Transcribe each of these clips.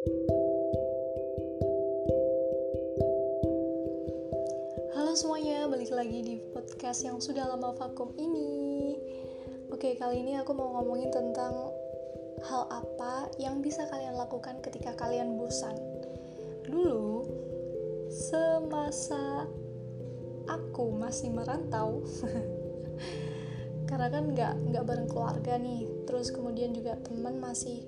Halo semuanya, balik lagi di podcast yang sudah lama vakum ini. Oke, kali ini aku mau ngomongin tentang hal apa yang bisa kalian lakukan ketika kalian bosan. Dulu, semasa aku masih merantau, karena kan nggak nggak bareng keluarga nih, terus kemudian juga teman masih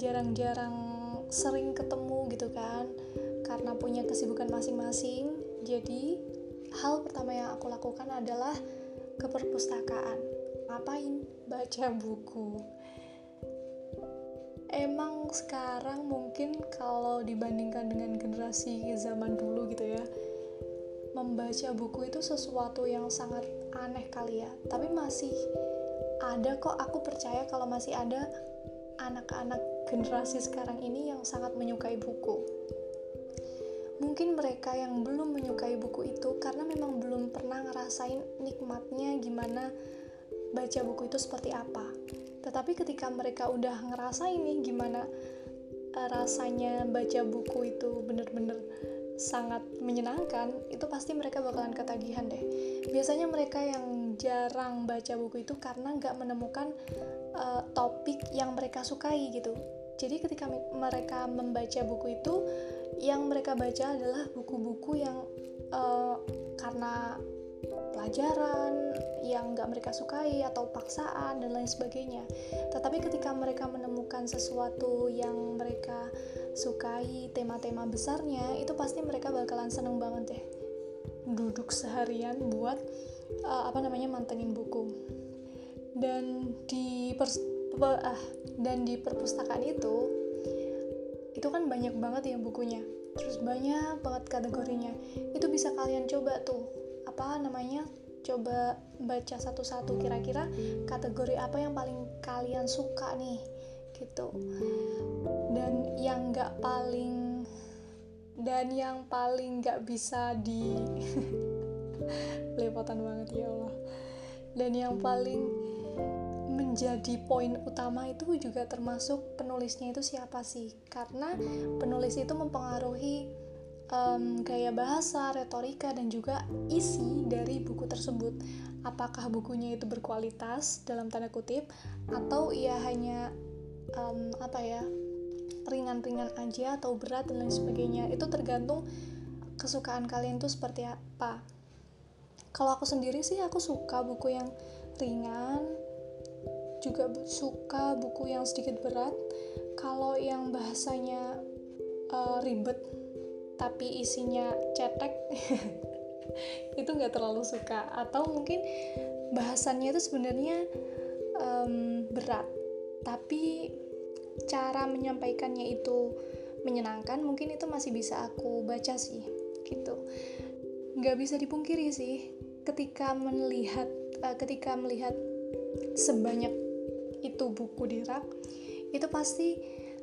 jarang-jarang sering ketemu gitu kan, karena punya kesibukan masing-masing. Jadi hal pertama yang aku lakukan adalah ke perpustakaan. Ngapain? Baca buku. Emang sekarang mungkin kalau dibandingkan dengan generasi zaman dulu gitu ya, membaca buku itu sesuatu yang sangat aneh kali ya. Tapi masih ada kok aku percaya kalau masih ada anak-anak generasi sekarang ini yang sangat menyukai buku mungkin mereka yang belum menyukai buku itu karena memang belum pernah ngerasain nikmatnya gimana baca buku itu seperti apa. Tetapi ketika mereka udah ngerasain nih gimana uh, rasanya baca buku itu bener-bener sangat menyenangkan, itu pasti mereka bakalan ketagihan deh. Biasanya mereka yang jarang baca buku itu karena nggak menemukan uh, topik yang mereka sukai gitu. Jadi ketika mereka membaca buku itu yang mereka baca adalah buku-buku yang uh, karena pelajaran yang nggak mereka sukai atau paksaan dan lain sebagainya. Tetapi ketika mereka menemukan sesuatu yang mereka sukai, tema-tema besarnya, itu pasti mereka bakalan seneng banget deh. Duduk seharian buat uh, apa namanya mantengin buku. Dan di pers uh, dan di perpustakaan itu itu kan banyak banget ya bukunya. Terus banyak banget kategorinya. Itu bisa kalian coba tuh. Apa namanya? Coba baca satu-satu kira-kira kategori apa yang paling kalian suka nih gitu. Dan yang nggak paling dan yang paling nggak bisa di lewatan banget ya Allah. Dan yang paling menjadi poin utama itu juga termasuk penulisnya itu siapa sih? Karena penulis itu mempengaruhi um, gaya bahasa, retorika dan juga isi dari buku tersebut. Apakah bukunya itu berkualitas dalam tanda kutip atau ia hanya um, apa ya ringan-ringan aja atau berat dan lain sebagainya. Itu tergantung kesukaan kalian tuh seperti apa. Kalau aku sendiri sih aku suka buku yang ringan juga suka buku yang sedikit berat. Kalau yang bahasanya uh, ribet tapi isinya cetek itu nggak terlalu suka. Atau mungkin bahasannya itu sebenarnya um, berat tapi cara menyampaikannya itu menyenangkan mungkin itu masih bisa aku baca sih gitu. Nggak bisa dipungkiri sih ketika melihat uh, ketika melihat sebanyak itu buku di rak itu pasti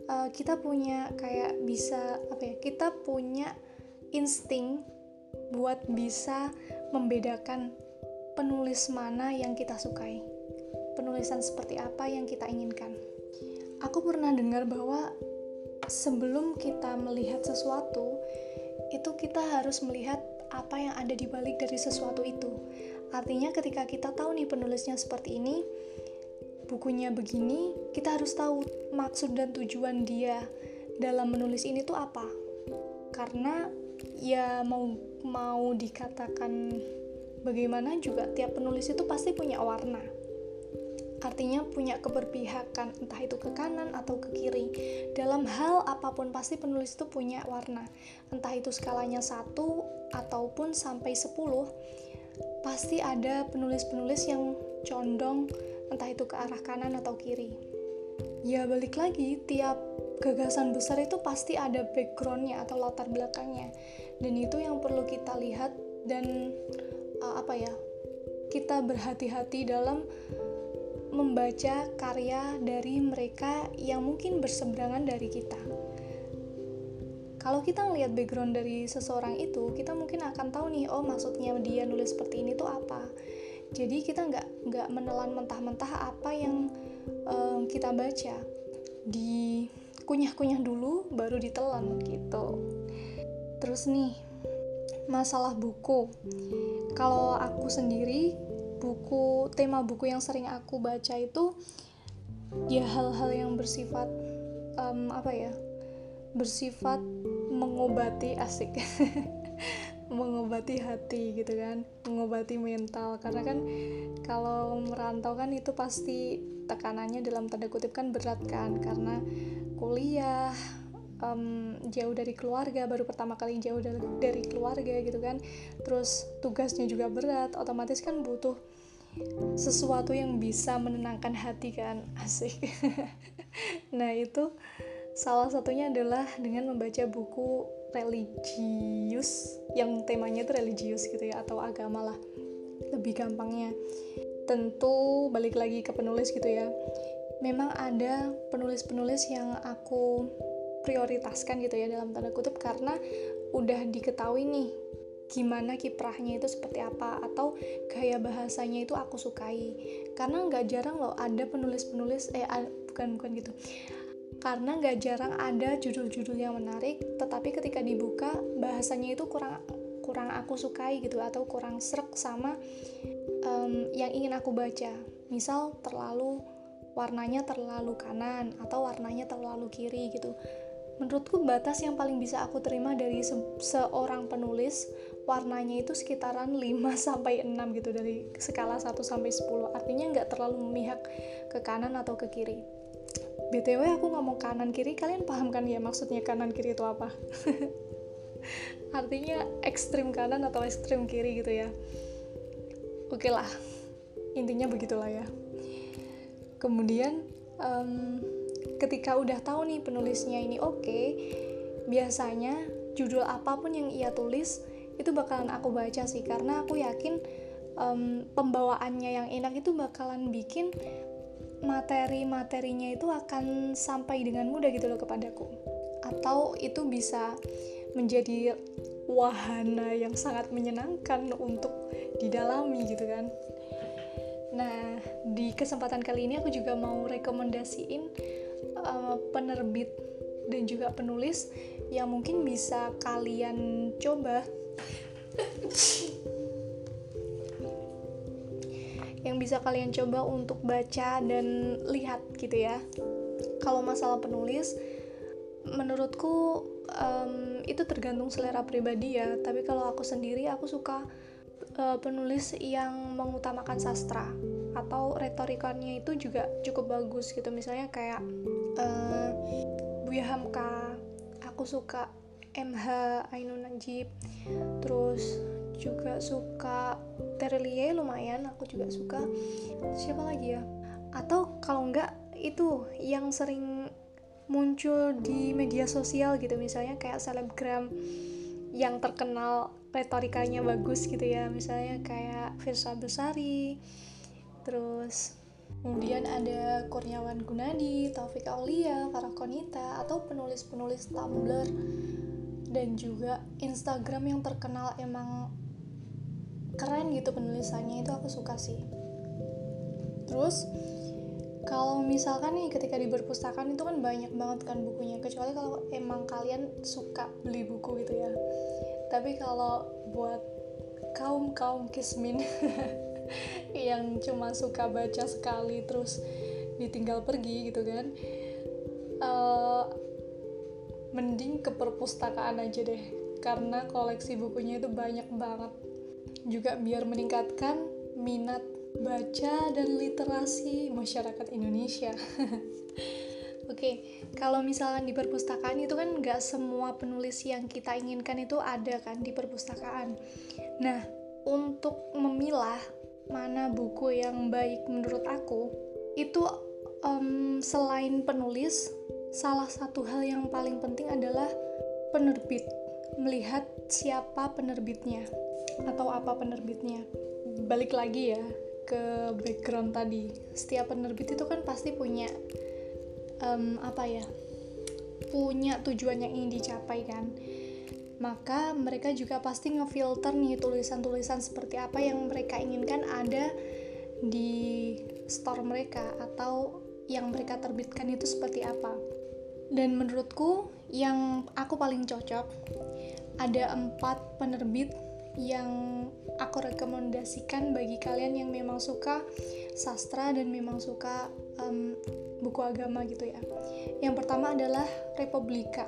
uh, kita punya kayak bisa apa ya kita punya insting buat bisa membedakan penulis mana yang kita sukai penulisan seperti apa yang kita inginkan aku pernah dengar bahwa sebelum kita melihat sesuatu itu kita harus melihat apa yang ada di balik dari sesuatu itu. Artinya ketika kita tahu nih penulisnya seperti ini, bukunya begini, kita harus tahu maksud dan tujuan dia dalam menulis ini tuh apa. Karena ya mau mau dikatakan bagaimana juga tiap penulis itu pasti punya warna. Artinya punya keberpihakan entah itu ke kanan atau ke kiri. Dalam hal apa pun pasti penulis itu punya warna. Entah itu skalanya satu ataupun sampai 10 pasti ada penulis-penulis yang condong entah itu ke arah kanan atau kiri. Ya balik lagi, tiap gagasan besar itu pasti ada backgroundnya atau latar belakangnya. Dan itu yang perlu kita lihat dan uh, apa ya, kita berhati-hati dalam membaca karya dari mereka yang mungkin berseberangan dari kita. Kalau kita ngelihat background dari seseorang itu, kita mungkin akan tahu nih, oh maksudnya dia nulis seperti ini tuh apa jadi kita nggak nggak menelan mentah-mentah apa yang um, kita baca. Di dikunyah-kunyah dulu baru ditelan gitu. Terus nih masalah buku. Kalau aku sendiri buku tema buku yang sering aku baca itu ya hal-hal yang bersifat um, apa ya bersifat mengobati asik mengobati hati gitu kan mengobati mental. Karena kan kalau merantau kan itu pasti tekanannya dalam tanda kutip kan berat kan. Karena kuliah um, jauh dari keluarga baru pertama kali jauh dari, dari keluarga gitu kan. Terus tugasnya juga berat otomatis kan butuh sesuatu yang bisa menenangkan hati kan. Asik. Nah itu salah satunya adalah dengan membaca buku religius yang temanya itu religius gitu ya atau agama lah lebih gampangnya. Tentu balik lagi ke penulis gitu ya. Memang ada penulis-penulis yang aku prioritaskan gitu ya dalam tanda kutip karena udah diketahui nih gimana kiprahnya itu seperti apa atau gaya bahasanya itu aku sukai. Karena nggak jarang loh ada penulis-penulis eh bukan bukan gitu karena nggak jarang ada judul-judul yang menarik tetapi ketika dibuka bahasanya itu kurang kurang aku sukai gitu atau kurang serak sama um, yang ingin aku baca. Misal terlalu warnanya terlalu kanan atau warnanya terlalu kiri gitu. Menurutku batas yang paling bisa aku terima dari se seorang penulis warnanya itu sekitaran 5 sampai 6 gitu dari skala 1 sampai 10 artinya nggak terlalu memihak ke kanan atau ke kiri BTW aku ngomong kanan kiri, kalian paham kan ya maksudnya kanan kiri itu apa? Artinya ekstrim kanan atau ekstrim kiri gitu ya. Oke lah, intinya begitulah ya. Kemudian um, ketika udah tahu nih penulisnya ini oke, okay, biasanya judul apa pun yang ia tulis itu bakalan aku baca sih karena aku yakin um, pembawaannya yang enak itu bakalan bikin materi-materinya itu akan sampai dengan mudah gitu loh kepadaku. Atau itu bisa menjadi wahana yang sangat menyenangkan untuk didalami gitu kan. Nah di kesempatan kali ini aku juga mau rekomendasiin uh, penerbit dan juga penulis yang mungkin bisa kalian coba yang bisa kalian coba untuk baca dan lihat gitu ya. Kalau masalah penulis menurutku um, itu tergantung selera pribadi ya. Tapi kalau aku sendiri aku suka uh, penulis yang mengutamakan sastra atau retorikannya itu juga cukup bagus gitu. Misalnya kayak uh, Buya Hamka aku suka MH Ainun Najib terus juga suka Terelie lumayan aku juga suka. Siapa lagi ya? Atau kalau enggak itu yang sering muncul di media sosial gitu. Misalnya kayak selebgram yang terkenal retorikanya bagus gitu ya. Misalnya kayak Firsa Besari terus kemudian ada Kurniawan Gunadi, Taufik Aulia, Farah Konita atau penulis-penulis Tumblr. Dan juga Instagram yang terkenal emang keren gitu penulisannya itu aku suka sih. Terus kalau misalkan nih ketika di perpustakaan itu kan banyak banget kan bukunya kecuali kalau emang kalian suka beli buku gitu ya. Tapi kalau buat kaum kaum kismin yang cuma suka baca sekali terus ditinggal pergi gitu kan uh, mending ke perpustakaan aja deh. Karena koleksi bukunya itu banyak banget juga biar meningkatkan minat baca dan literasi masyarakat Indonesia. Oke, okay, kalau misalnya di perpustakaan itu kan nggak semua penulis yang kita inginkan itu ada kan di perpustakaan. Nah, untuk memilah mana buku yang baik menurut aku, itu um, selain penulis, salah satu hal yang paling penting adalah penerbit. Melihat siapa penerbitnya atau apa penerbitnya. Balik lagi ya ke background tadi. Setiap penerbit itu kan pasti punya um, apa ya punya tujuan yang ingin dicapai kan. Maka mereka juga pasti ngefilter nih tulisan-tulisan seperti apa yang mereka inginkan ada di store mereka atau yang mereka terbitkan itu seperti apa. Dan menurutku yang aku paling cocok ada empat penerbit yang aku rekomendasikan bagi kalian yang memang suka sastra dan memang suka um, buku agama gitu ya. Yang pertama adalah Republika.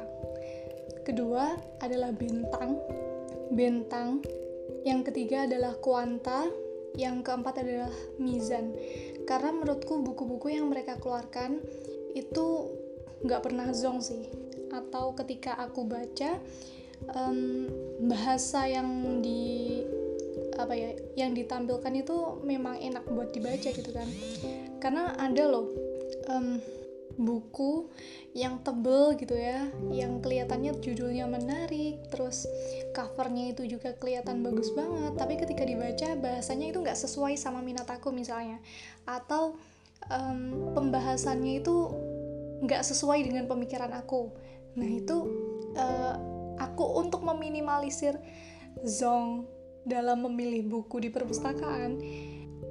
Kedua adalah Bentang. Bentang. Yang ketiga adalah Kuanta. Yang keempat adalah Mizan. Karena menurutku buku-buku yang mereka keluarkan itu nggak pernah zong sih. Atau ketika aku baca um, bahasa yang di apa ya yang ditampilkan itu memang enak buat dibaca gitu kan. Karena ada loh um, buku yang tebel gitu ya yang kelihatannya judulnya menarik terus covernya itu juga kelihatan bagus banget tapi ketika dibaca bahasanya itu nggak sesuai sama minat aku misalnya. Atau um, pembahasannya itu nggak sesuai dengan pemikiran aku. Nah itu uh, aku untuk meminimalisir zong dalam memilih buku di perpustakaan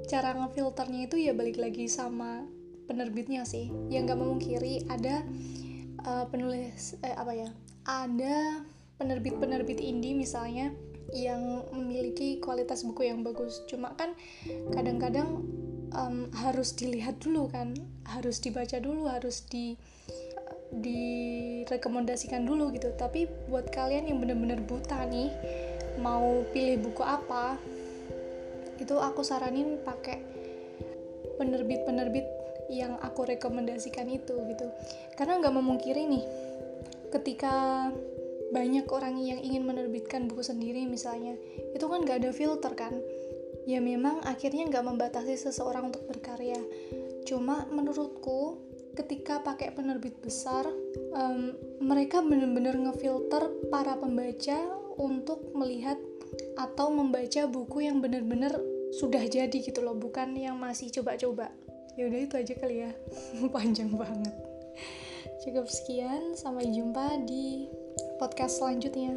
cara ngefilternya itu ya balik lagi sama penerbitnya sih. Yang nggak memungkiri ada uh, penulis eh, apa ya ada penerbit-penerbit indie misalnya yang memiliki kualitas buku yang bagus. Cuma kan kadang-kadang um, harus dilihat dulu kan harus dibaca dulu harus di direkomendasikan dulu gitu. Tapi buat kalian yang bener-bener buta nih mau pilih buku apa itu aku saranin pakai penerbit-penerbit yang aku rekomendasikan itu gitu. Karena nggak memungkiri nih ketika banyak orang yang ingin menerbitkan buku sendiri misalnya itu kan nggak ada filter kan. Ya memang akhirnya nggak membatasi seseorang untuk berkarya. Cuma menurutku ketika pakai penerbit besar um, mereka benar-benar ngefilter para pembaca untuk melihat atau membaca buku yang benar-benar sudah jadi gitu loh bukan yang masih coba-coba. Ya udah itu aja kali ya. Panjang banget. Cukup sekian sampai jumpa di podcast selanjutnya